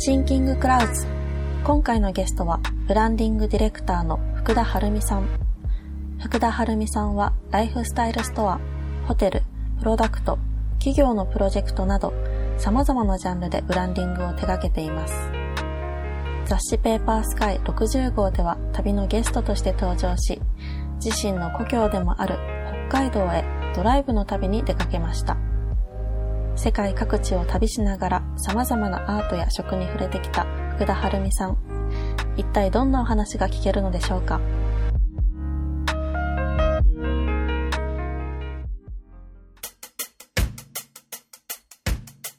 シンキングクラウズ。今回のゲストはブランディングディレクターの福田晴美さん。福田晴美さんはライフスタイルストアホテルプロダクト企業のプロジェクトなど様々なジャンルでブランディングを手掛けています。雑誌ペーパースカイ60号では旅のゲストとして登場し自身の故郷でもある北海道へドライブの旅に出かけました。世界各地を旅しながら様々なアートや食に触れてきた福田晴美さん。一体どんなお話が聞けるのでしょうか？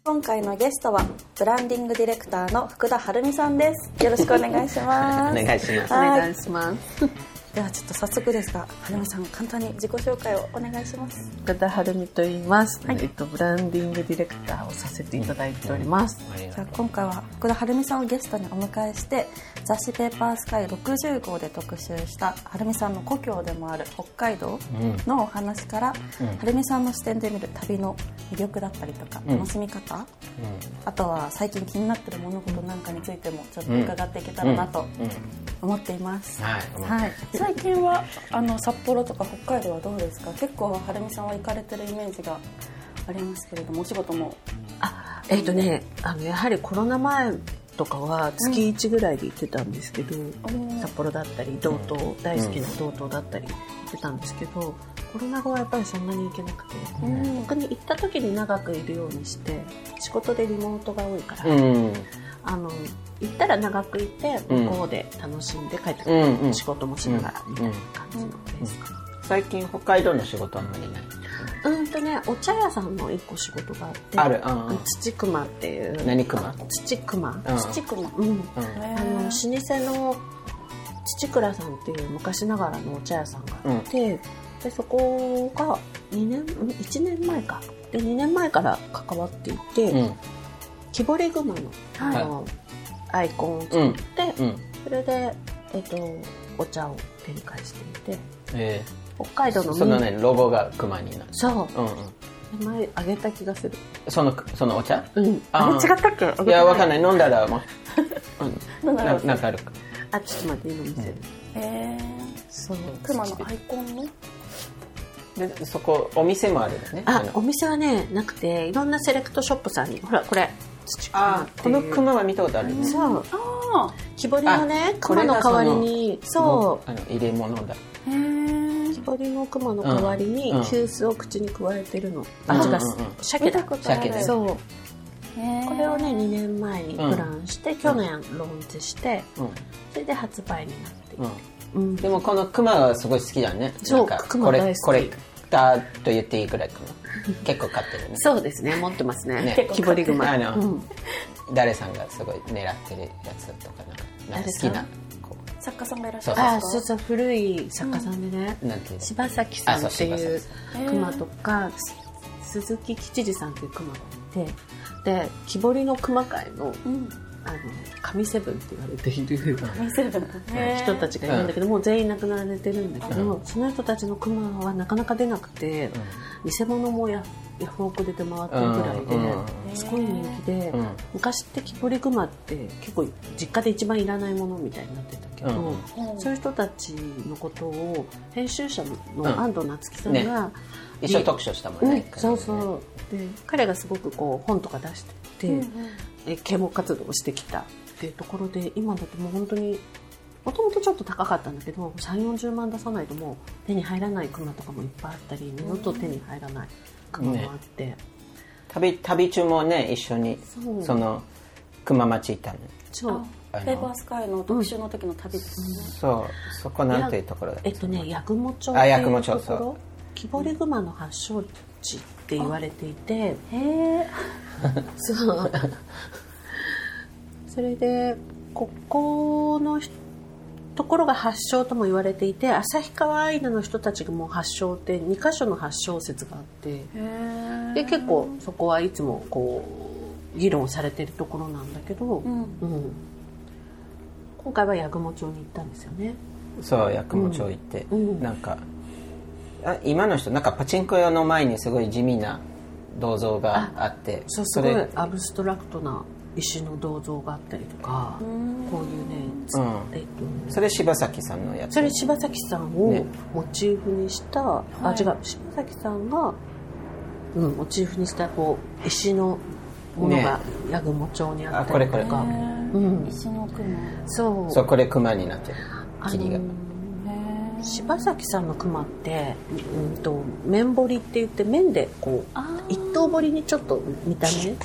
今回のゲストはブランディングディレクターの福田晴美さんです。よろしくお願いします。お願いします。はお願いします。ではちょっと早速ですが晴美さん簡単に自己紹介をお願いします。福田晴美と言います、はい。えっと。ブランディングディレクターをさせていただいております。ありがとうじゃあ今回は福田晴美さんをゲストにお迎えして雑誌ペーパースカイ60号で特集した晴美さんの故郷でもある北海道のお話から、うん。晴美さんの視点で見る旅の魅力だったりとかうん。楽しみ方、うあとは最近気になってる物事なんかについてもちょっと伺っていけたらなと思っています、はい。はい、最近はあの札幌とか北海道はどうですか？結構晴美さんは行かれてるイメージがありますけれどもお仕事も。あ、えっとね、あのやはりコロナ前とかは月1ぐらいで行ってたんですけど、ー札幌だったり道東、大好きな道東だったり行ってたんですけど、コロナ後はやっぱりそんなに行けなくて、うん。逆に行った時に長くいるようにして仕事でリモートが多いから、うん。あの行ったら長くいてうん。向こうで楽しんで帰ってくる、うんうん。仕事もしながらみたいな感じのですかね。最近北海道の仕事あんまりないうんとね、お茶屋さんの一個仕事があって、ある。うんうん。土熊っていう。何熊？土熊。うん。土熊。うん。うん。あの、老舗の土倉さんっていう昔ながらのお茶屋さんがあって、で、そこが2年、うん1年前か。で、2年前から関わっていて、うん。木彫り熊の、はい。あの、アイコンを作って、うんそれで、えっと、お茶を展開していて、え北海道のーそのねロゴが熊になる。そう。うんうん。名前あげた気がする。そのそのお茶？うん。あれ違ったっけ？いやわかんない。飲んだらもう。うん。なななんかある。かあ、ちょっと待って、今見せる。えそう。ー、熊のアイコンのでそこお店もあるよね。あ、の。お店はね、なくて、いろんなセレクトショップさんに、ほら、これ、土あこの熊は見たことあるね。そう。あ木彫りのね、あこれが熊の代わりに、そそあの入れ物だ。ー。へ。木彫りの熊の代わりに、うん急須を口に加えてるの。うん味がうん。うん、鮭だ。見た。ことある。鮭ね。そう。これをね、2年前にプランして、去年ローンチして、うん。それで発売になって。いてうん。うん。でもこのクマはすごい好きだね。そうクマこれ大好き。コレクターと言っていいくらいかな。結構飼ってるね。そうですね、持ってますね。ね。木彫り熊。あのうん。誰さんがすごい狙ってるやつとかなんかなんか好きなこ作家さんがいらっしゃそうるんですか？あそうそう古い作家さんでね、うなんていうの？柴崎さんっていう熊とか、鈴木吉次さんっていう熊がいてで木彫りの熊界のうんあの神セブンって言われている。人たちがいるんだけど、もう全員亡くなられてるんだけど、その人たちの熊はなかなか出なくて、偽物もヤヤフオクで出回ってるぐらいで、うん。すごい人気で、うん。昔って木彫り熊って結構実家で一番いらないものみたいになってたけど、うん。そういう人たちのことを編集者の安藤夏樹さんね。が、一緒特集したもんね、そうそう。で彼がすごくこう本とか出してて、え啓蒙活動をしてきたっていうところで今だともう本当にもともとちょっと高かったんだけど3 4 0万出さないともう手に入らない熊とかもいっぱいあったり二度と手に入らない熊もあって、旅旅中もね一緒にそう。その熊町行ったの。そう。ペーパースカイの特集の時の旅ですね、そうそこなんていうところだっえっとね八雲町っていう雲町そう。ところ木彫り熊の発祥地って言われていて。へえ そう。それでここのひところが発祥とも言われていて旭川アイヌの人たちがもう発祥って2箇所の発祥説があって。で結構そこはいつもこう議論されてるところなんだけど、うん。うん。今回は八雲町に行ったんですよね。そう八雲町行って、うん。なんかあ今の人なんかパチンコ屋の前にすごい地味な銅像があってそうすごいれアブストラクトな石の銅像があったりとか、こういうね、うん。えっとそれ柴咲さんのやつ。それ柴咲さんをね。モチーフにした、あ違う柴咲さんが、うん、モチーフにしたこう石のものが八雲町にあったりとか、あこれこれ。うん、石の雲そう。そうこれ熊になってる。あ霧が。の柴咲さんの熊って、うん、と面彫りって言って面でこう一等彫りにちょっと見た目？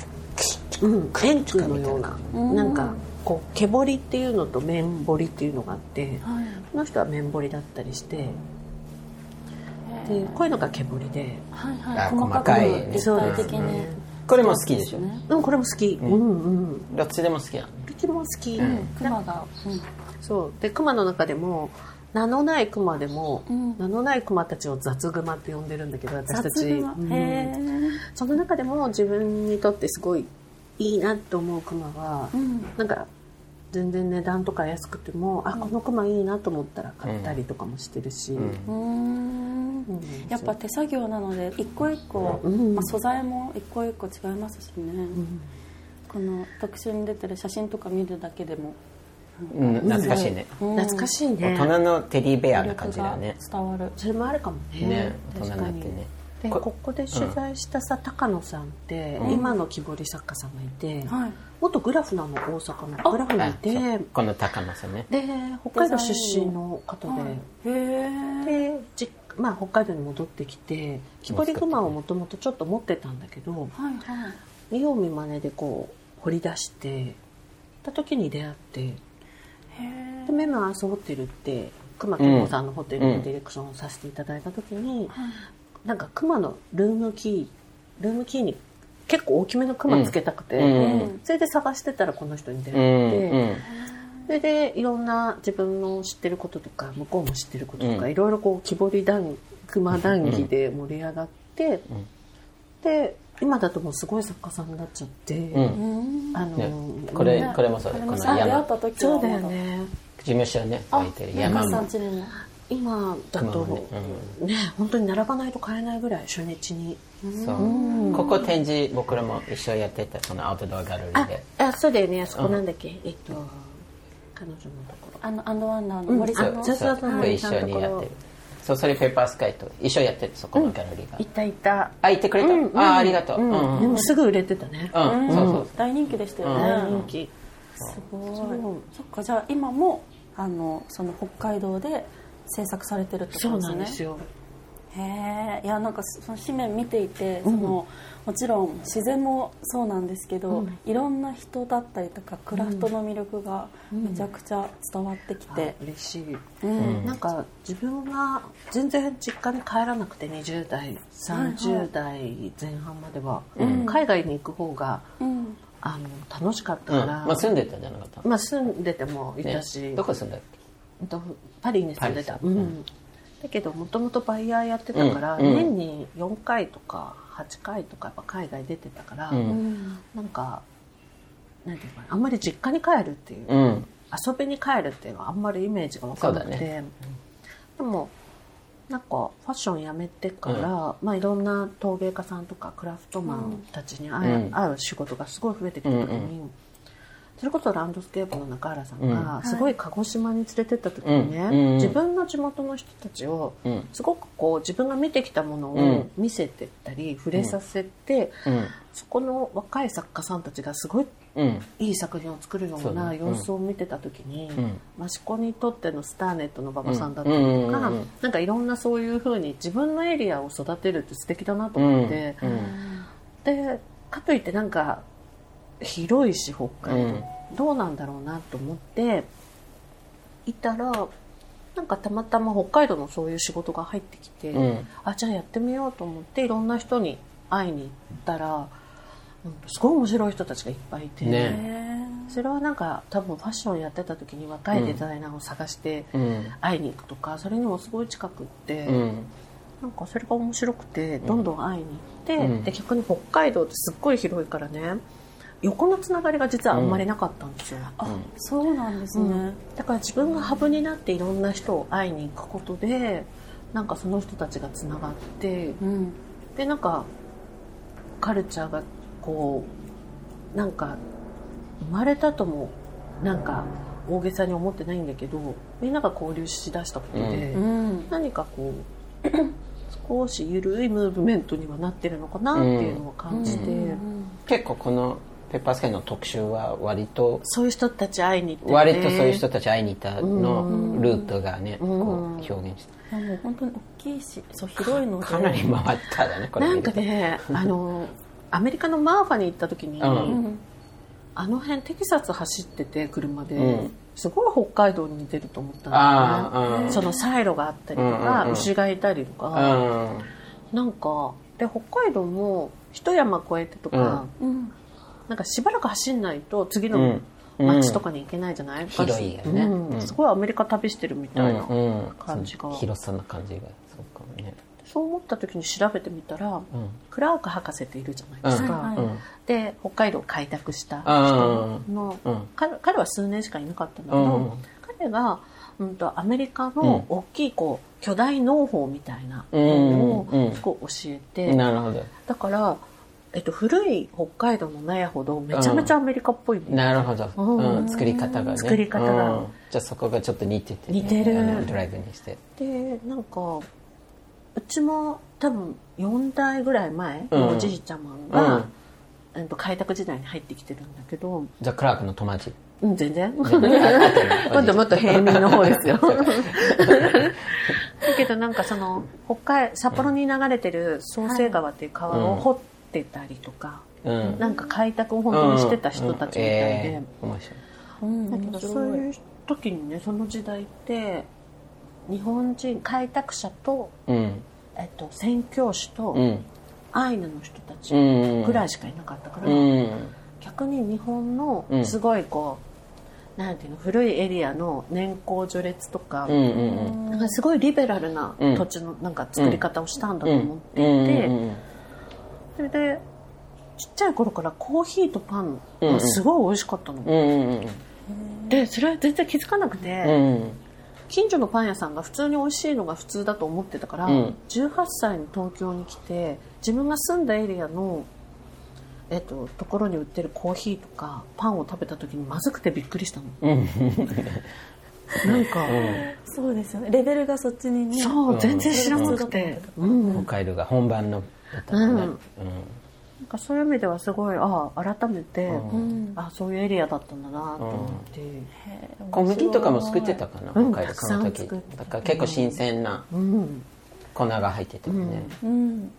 うん円空のような。なんかこう毛彫りっていうのと面彫りっていうのがあってはい。この人は面彫りだったりしてでこういうのが毛彫りで。はいはい。あ細かい。ね立体的に。これも好きでしょ？ね。でもこれも好き、うんうんどっちでも好きなの？どっちも好き、熊がうん。そう。で熊の中でも名のない熊でも、うん。名のない熊たちを雑熊って呼んでるんだけど私たち、雑熊。うん。その中でも自分にとってすごいいいなと思うクマは、うん。なんか全然値段とか安くても、あこのクマいいなと思ったら買ったりとかもしてるし、うん。うーん。うん。やっぱ手作業なので一個一個、うん。まあ、素材も一個一個違いますしね、うん。この特集に出てる写真とか見るだけでもうん懐かしいね。うん。懐かしいね。大人のテディベアな感じだよね。伝わる。それもあるかもね。ね大人確かに。になってね。でこここで取材したさ、高野さんって、うん。今の木彫り作家さんがいて、はい。元グラフなの大阪のグラフにいあてこの高野さんね。で北海道出身の方で、へえでじまあ、北海道に戻ってきて木彫り熊をもともとちょっと持ってたんだけどはいはい。見よう見まねでこう掘り出してた時に出会ってへでメモアースホテルって熊健吾さんのホテルのディレクションをさせていただいた時に、なんか熊のルームキールームキーに結構大きめの熊つけたくて、うん。うんそれで探してたらこの人に出う会って。んうんそれでいろんな自分の知ってることとか向こうも知ってることとか、うん。いろいろこう木彫り談熊談義で盛り上がって、で今だともうすごい作家さんになっちゃって、うん。うんあの、ねこれねこれもそうだこの山。った時そうだよね。事務所ねあ置いてる中山も。今だと熊も。ねね本当に並ばないと買えないぐらい初日に。そう。うん。ここ展示僕らも一緒やってたそのアウトドアギャラリーあで。あそうだよね。あそこなんだっけ、えっと彼女のところ。あのアンドワンダーの森さんの、そうそうそうこれ一緒にやってるそうそれペーパースカイと一緒やってるそこのギャラリーが。いたいた。あ行ってくれた？うんうん。あありがとう。ううんんうん。でもすぐ売れてたね、うんそうそう。大人気でしたよね、大人気。すごいそう。そっかじゃあ今もあのその北海道で制作されてるってことそうですね。なんですよ。へえいやなんかその紙面見ていてその、もちろん自然もそうなんですけど、いろんな人だったりとかクラフトの魅力がめちゃくちゃ伝わってきてあ、嬉しい、うん。なんか自分が全然実家に帰らなくて20代30代前半までは、海外に行く方がうん。あの楽しかったうん。から、まあ住んでたじゃなかった。まあ住んでてもいねたし、どこ住んだっうんとパリに住んでた。パリうんだけどもともとバイヤーやってたから、うんうん。年に4回とか8回とかやっぱ海外出てたから、けうん。うんなんかなんていうかなあんまり実家に帰るっていう、うん。遊びに帰るっていうのはあんまりイメージが分からなくて、そうだでもなんかファッションやめてから、まあ、いろんな陶芸家さんとかクラフトマンたちに会,、うん。会う仕事がすごい増えてきた時に、うんそれこそランドスケープの中原さんうがすごい鹿児島に連れてった時にね、うん。うん。自分の地元の人たちをうん。すごくこう自分が見てきたものうをん。見せてったり触れさせて、うん。そこの若い作家さんたちがすごいうん。いい作品を作るような様子を見てた時に、ん。益子にとってのスターネットの馬場さんだったりとか、うん。うん。なんかいろんなそういうふうに自分のエリアを育てるって素敵だなとうん思って、うん。でかといってなんか広いし北海道、うんどうなんだろうなと思っていたらなんかたまたま北海道のそういう仕事が入ってきて、うん。あじゃあやってみようと思っていろんな人に会いに行ったら、うんすごい面白い人たちがいっぱいいて。ね。へそれはなんか多分ファッションやってた時に若いデザイナーを探してうん。会いに行くとか、それにもすごい近くって、うん。なんかそれが面白くてどんどん会いに行って、うん。で逆に北海道ってすっごい広いからね横のつながりが実はあんまりなかったんですよ、あそうなんですね、だから自分がハブになっていろんな人を会いに行くことでなんかその人たちがつながってうん。でなんかカルチャーがこうなんか生まれたともなんか大げさに思ってないんだけどみんなが交流しだしたことで、うん。何かこう 少し緩いムーブメントにはなってるのかなっていうのを感じて、結構このペッパースカイの特集は割とそういう人たち会いに行って、ね、割とそういう人たち会いに行ったのルートがね、こう表現して。もう本当に大きいしそう広いので。かなり回っただねこれ。なんかね あのアメリカのマーファに行った時に、うん。あの辺テキサス走ってて車で、うん。すごい北海道に似てると思ったんだよね。そのサイロがあったりとか、うんうんうん。牛がいたりとか、うん。なんかで北海道も一山越えてとか、うんなんかしばらく走んないと次のうん。街とかに行けないじゃない、広いよね。うん。うん。すごいアメリカ旅してるみたいな、うん感じが。広さな感じが。そうかもね。そう思った時に調べてみたら、うん。クラーク博士っているじゃないですか、うん。で北海道を開拓した人の、うん。彼彼は数年しかいなかったんだけど、うん。彼が、うん、とアメリカの大きいこう巨大農法みたいなのをうんうん。すごい教えて、なるほど。だから、えっと、古い北海道の納屋ほどめちゃめちゃアメリカっぽいの、なるほど、うん。うん。作り方がね。作り方が。うん。じゃあそこがちょっと似ててね、似てる。ドライブにして。でなんかうちも多分4代ぐらい前のおじいちゃまが、えっと開拓時代に入ってきてるんだけど、じゃあクラークの友達？うん、全然。もっともっと平民の方ですよ。だけどなんかその、北海、札幌に流れてる創生川っていう川を掘ってたりとか、うん。なんか開拓を本当にしてた人たちみたいで、えー面白い。うんだけどそういう時にね、その時代って、日本人開拓者と、うん。えっと、宣教師とうん。アイヌの人たちうん。ぐらいしかいなかったから、うん。逆に日本のうん。すごいこう、なんていうの古いエリアの年功序列とか、うんうんなんかすごいリベラルなうん土地のなんか作り方をしたんだうんと思っていて、うんうんそれでちっちゃい頃からコーヒーとパンがすごい美味しかったの、うんうんでそれは全然気づかなくて、うん近所のパン屋さんが普通に美味しいのが普通だと思ってたから、うん。18歳に東京に来て自分が住んだエリアの、えっと、ところに売ってるコーヒーとかパンを食べた時にまずくてびっくりしたの。うん。なんか、そうですよね。レベルがそっちにね。そう、うん全然知らなくて、うん、なん北海道が本番のだったのね。うん。かそういう意味ではすごいああ改めて、うん。うんあそういうエリアだったんだなと思って、小麦とかも作ってたかなうん北海道その時。だから結構新鮮なうん粉が入っててね。うん。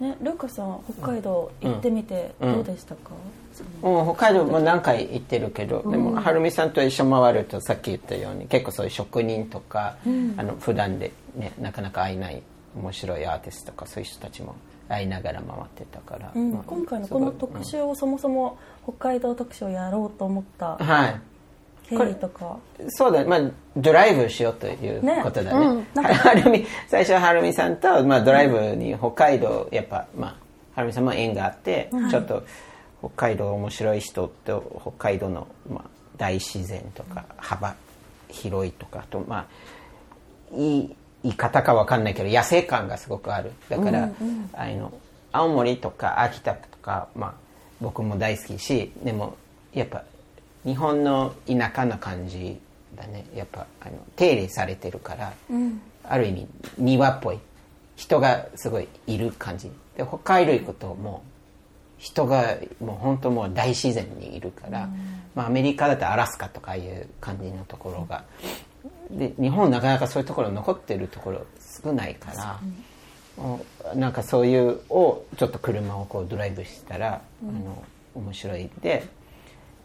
ねルーカさん北海道行ってみてうん。どうでしたか、うん、北海道も何回行ってるけど、でもはるみさんと一緒に回るとさっき言ったように結構そういう職人とか、あの普段でねなかなか会えない面白いアーティストとかそういう人たちも会いながら回ってたから、うんまあ今回のこの特集をそもそも北海道特集をやろうと思ったはい。経緯とか、そうだ、まあ、ドライブしようということだね。ねうん。は はるみ、最初ははるみさんと、まあ、ドライブに北海道、やっぱ、まあ、はるみさんも縁があって、ちょっと北海道面白い人と北海道の、まあ、大自然とか幅広いとかと、まあ、いい言い方かわかんないけど野生感がすごくある。だから、あの青森とか秋田とか、まあ、僕も大好きしでもやっぱ日本の田舎な感じだね。やっぱあの手入れされてるから、ある意味庭っぽい。人がすごいいる感じ。で北海道行くともう人がもう本当もう大自然にいるから、まあ、アメリカだとアラスカとかいう感じのところがで日本なかなかそういうところ残ってるところ少ないから、なんかそういうをちょっと車をこうドライブしたら、あの面白いで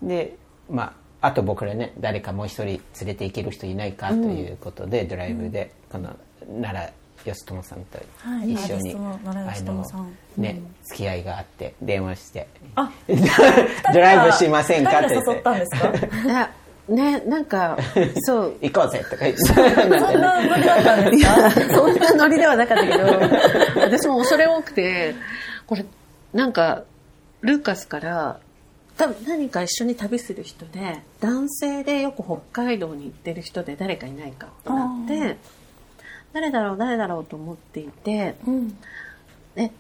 でまああと僕らね誰かもう一人連れて行ける人いないかということで、ドライブでこの奈良義友さんとはい一緒に、奈良義友さん。あのね、付き合いがあって電話して。あ 「ドライブしませんか?」って言って ねねなんか そう「行こうぜ」とか言って。そんなノリだったんですいか？やそんなノリではなかったけど私も恐れ多くてこれなんかルーカスから多分何か一緒に旅する人で男性でよく北海道に行ってる人で誰かいないかってなって誰だろう誰だろうと思っていてうん。ね、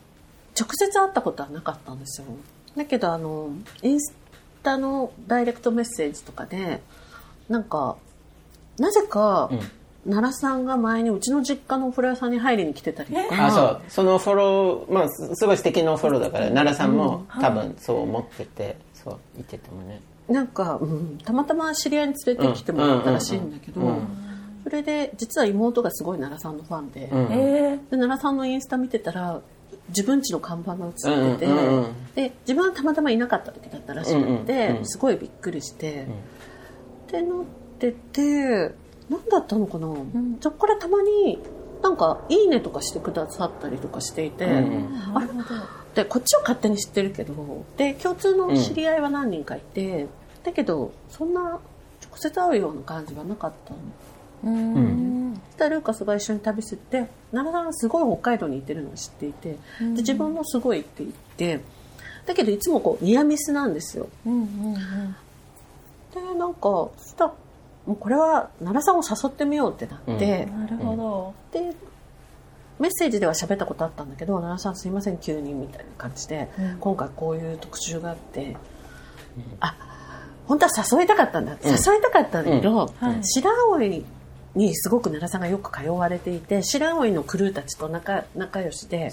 直接会ったことはなかったんですよ。だけど、あの、インスターのダイレクトメッセージとかでなんかなぜか、奈良さんが前にうちの実家のお風呂屋さんに入りに来てたりとか。あそう。そのフォローまあすすごい素敵なフォローだから奈良さんも多分そう思っててそう言っててもね。なんか、うん、たまたま知り合いに連れてきてもらったらしいんだけど、それで実は妹がすごい奈良さんのファンで,、でえ奈良さんのインスタ見てたら自分家の看板が映ってて、うんうんうんで自分はたまたまいなかった時だったらしくて、うんうんすごいびっくりして、ってなってて何だったのかな、そこからたまになんか「いいね」とかしてくださったりとかしていて、あれ？でこっちは勝手に知ってるけどで共通の知り合いは何人かいて、だけどそんな直接会うような感じはなかったうん。そしたらルーカスが一緒に旅してて奈良さんがすごい北海道に行ってるのを知っていてで自分もすごいって言ってだけどいつもこうニアミスなんですよ。うんうんでなんかそしたらもうこれは奈良さんを誘ってみようってなって、うん。なるほど。でメッセージでは喋ったことあったんだけど奈良さんすいません急にみたいな感じで、うん。今回こういう特集があって、あ本当は誘いたかったんだ、誘いたかったんだけど、はい。白老にすごく奈良さんがよく通われていて白老のクルーたちと仲仲良しで,、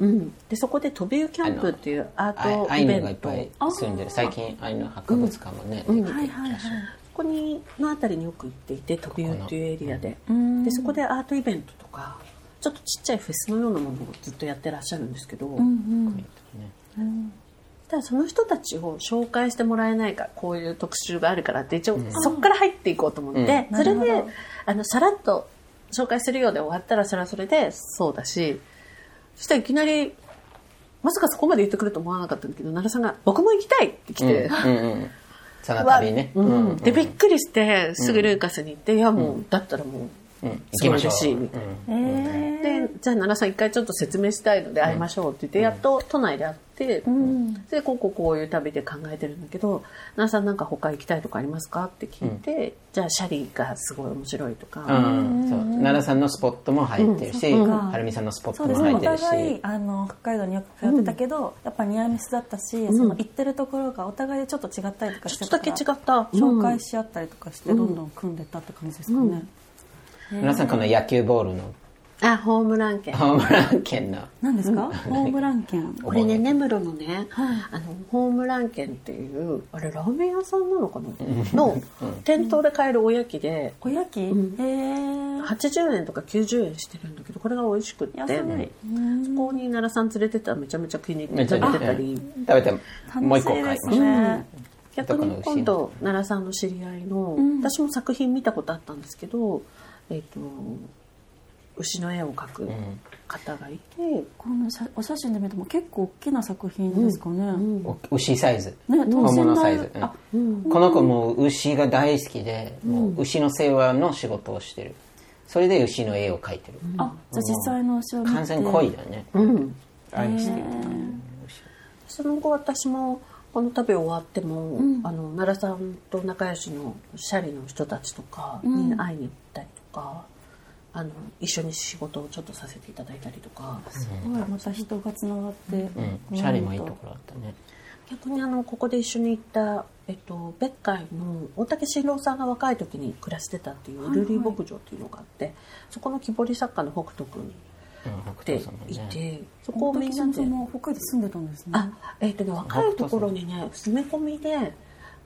うん、でそこで飛びユキャンプっていうアあートアイベント。がいっぱい住んでる最近アイヌ博物館もね、うん。できてはいはいはいここにの辺りによく行っていて飛び湯っていうエリアで。うん。でそこでアートイベントとかちょっとちっちゃいフェスのようなものをずっとやってらっしゃるんですけど、うんうん。ね。うんただその人たちを紹介してもらえないかこういう特集があるからって一応そこから入っていこうと思って、うん。それであのさらっと紹介するようで終わったらそれはそれでそうだしそしたらいきなりまさかそこまで言ってくると思わなかったんだけど奈良さんが「僕も行きたい!」って来て。うんうんうん。その旅ね、ううん。ん、でびっくりしてすぐルーカスに行って、いやもう、だったらもう、うん。行すごいきましょう。嬉しいみたいな。えでじゃあ奈良さん一回ちょっと説明したいので会いましょうって言って、やっと都内で会って、ーうん。でこうこうこういう旅で考えてるんだけど奈良さんなんか他行きたいとかありますか？って聞いて、じゃあシャリがすごい面白いとか、うん。そう。奈良さんのスポットも入ってるし、うん。うん。はるみさんのスポットそうですね。おも入ってるし、互いあの北海道によく通ってたけど、やっぱニアミスだったし、その行ってるところがお互いでちょっと違ったりとかしちょってとだけ違った、紹介し合ったりとかしてどんどん組んでったって感じですかね、皆さんこの野球ボールのあホームラン券。ホームラン券の。何ですか、ホームラン券。これね根室のね、はい。あのホームラン券っていうあれラーメン屋さんなのかな、の店頭で買えるおやきでおやき、ん。えー、80円とか90円してるんだけどこれが美味しくって。安い、うん。そこに奈良さん連れてったらめちゃめちゃ気に入って食べてたり。食べてもう一個買いま楽しいですした、ね、逆に今度奈良さんの知り合いの、ん。私も作品見たことあったんですけど、えっと牛の絵を描く方がいて、この写お写真で見ても結構大きな作品ですかね、うんお牛サイズ、ね等本物サイズ、うん。あうん。この子も牛が大好きで、もう牛の世話の仕事をしてる。それで牛の絵を描いてる、あじゃあ実際の後ろ見て。完全恋だね、うん。愛してる、その後私もこの旅終わっても、ん。あの奈良さんと仲良しのシャリの人たちとかに会いに行ったりとか、あの一緒に仕事をちょっとさせていただいたりとか、すごいまた人がつながって、うん、シャリもいいところあったね。逆にあのここで一緒に行った、えっと、別海の大竹新郎さんが若い時に暮らしてたっていうはいはい。ルリー牧場っていうのがあって、そこの木彫り作家の北斗君うん北で斗さんね。て、そこをみんなで大竹さんも北海道住んでたんですね。あえっ、とね若いところにね住み込みで、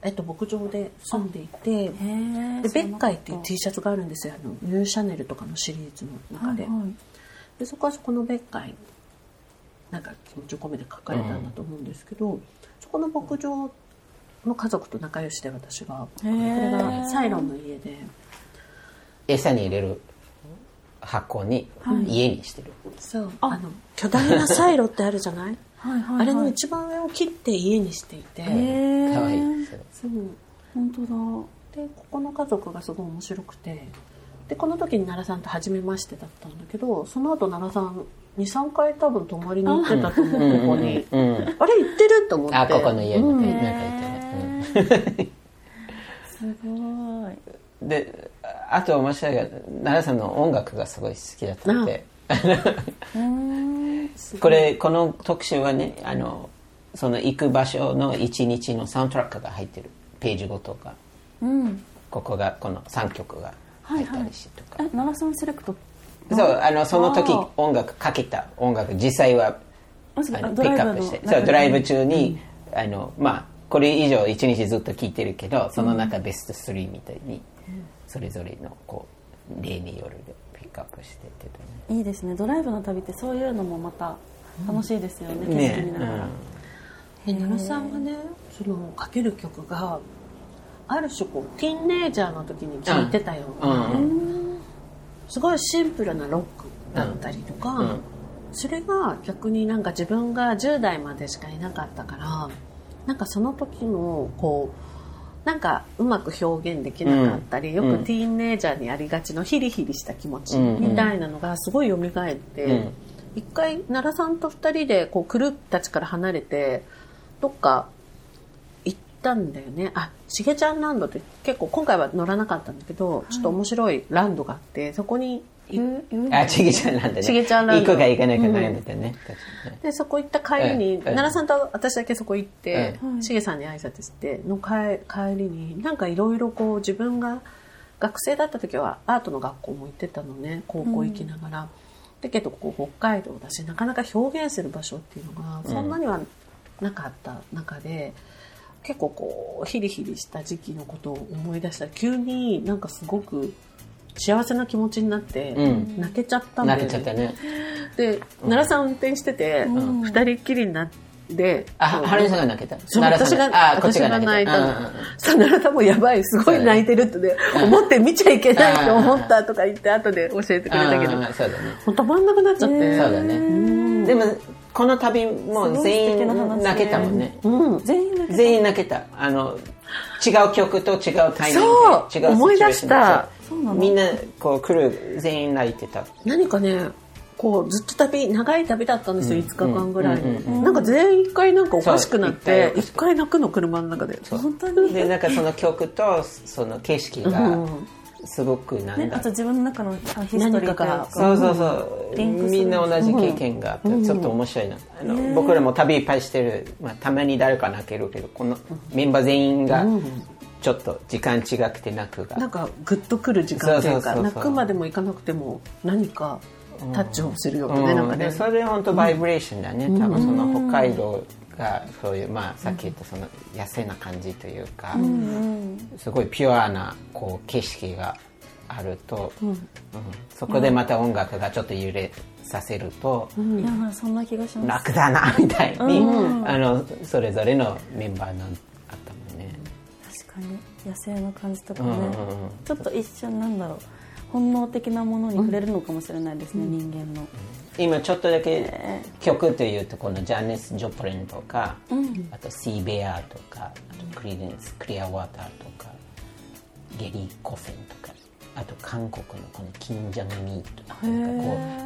えっと、牧場で住んでいてへえで別海っていう T シャツがあるんですよ。あのニューシャネルとかのシリーズの中で,、はいはい。でそこはそこの別海なんか気持ちを込めて書かれたんだと思うんですけど、そこの牧場の家族と仲良しで私がこれがサイロンの家で。餌に入れる箱に家にしてる、そう。あ。の巨大なサイロってあるじゃない？はいはいはい。あれの一番上を切って家にしていて、へえかわいいそう本当だ。でここの家族がすごい面白くてでこの時に奈良さんと初めましてだったんだけどその後奈良さん23回多分泊まりに行ってたと思うここに、うんあれ行ってると思って。あここの家にうんねなん。か言ってね、すごいうんであと面白いが奈良さんの音楽がすごい好きだったので。うんこれこの特集はねあのその行く場所の一日のサウンドトラックが入ってるページごとがうん。ここがこの3曲が入ったりしてとか、え奈良さんセレクトそうあのその時音楽かけた音楽実際はあのドライブのピックアップして。そうドライブ中に、あのまあこれ以上一日ずっと聴いてるけどその中ベスト3みたいにそれぞれのこう例によるでピックアップしていいですね。ドライブの旅ってそういうのもまた楽しいですよね、景ね色見ながら、で奈良さんがねそのかける曲がある種こうティーンネイジャーの時に聴いてたような、すごいシンプルなロックだったりとか、うん。それが逆になんか自分が10代までしかいなかったからなんかその時のこうなんかうまく表現できなかったり、うん。よくティーンネイジャーにありがちのヒリヒリした気持ちうん。みたいなのがすごい蘇って、うん。一回奈良さんと二人でこうクルーたちから離れてどっか行ったんだよね。あしげちゃんランドって結構今回は乗らなかったんだけど、ちょっと面白いランドがあってそこに行あちぎちゃんなんだね。ちぎちゃんなんだ行くか行かないか悩んでたね、でそこ行った帰りに、うん奈良さんと私だけそこ行ってうん。しげ、さんに挨拶しての帰帰りになんかいろいろこう自分が学生だった時はアートの学校も行ってたのね。高校行きながら、だけどこう北海道だしなかなか表現する場所っていうのがそんなにはなかった中で、結構こうヒリヒリした時期のことを思い出したら急になんかすごく幸せな気持ちになって、うん。泣けちゃったんだよね。泣けちゃったね。で奈良さん運転してて、ん。二人っきりになってあはるみさんが泣けた。私があこっち私が泣いたの、さ奈良さんもやばいすごい泣いてるってね思って見ちゃいけないと思ったとか言って後で教えてくれたけどそうだね。もう止まんなくなっちゃって、そうだね。でもこの旅も全員泣けたもんね。うん。全員だけ全員泣けた。あの違う曲と違うタイミングで違う思い出した。みんなこう来る全員泣いてた。何かねこうずっと旅長い旅だったんですよ、うん。5日間ぐらい、うんなんか全員一回なんかおかしくなって一一回泣くの車の中で。本当に。でなんかその曲とその景色うがんすごくなんね、だあと自分の中のあヒストリーか。そうそうそう、みんな同じ経験があって、ちょっと面白いな。あの、僕らも旅いっぱいしてる、まあ、たまに誰か泣けるけどこのメンバー全員がちょっと時間違くて泣くが、なんかグッとくる時間っていうか泣くまでもいかなくても何かタッチをするようなね、うん。なんかね。でそれ本当バイブレーションだね、多分その北海道がそういう、まあ、さっき言ったその痩せな感じというか、すごいピュアなこう景色があると、うん。そこでまた音楽がちょっと揺れさせると、いやそんな気がします。楽だなみたいに、あのそれぞれのメンバーのあったもんね。確かに。野生の感じとかね、うんうんうん。ちょっと一瞬なんだろう。本能的なものに触れるのかもしれないですね、人間の、今ちょっとだけ曲というとこのジャニス・ジョプリンとか、うん。あとシーベアとかあとクリデンス・クリア・ワターとかゲリー・コフェンとかあと韓国のこのキン・ジャン・ミーとかこ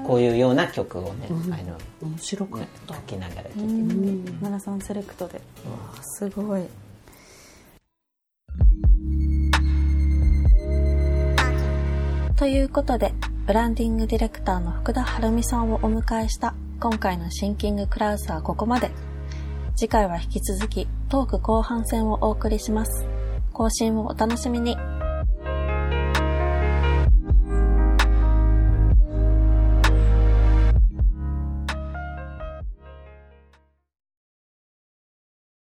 うこういうような曲をね、あの面白かっねた書きながら聴いてみて、奈良さんセレクトで、わあすごい。ということでブランディングディレクターの福田晴美さんをお迎えした今回のシンキングクラウスはここまで。次回は引き続きトーク後半戦をお送りします。更新をお楽しみに。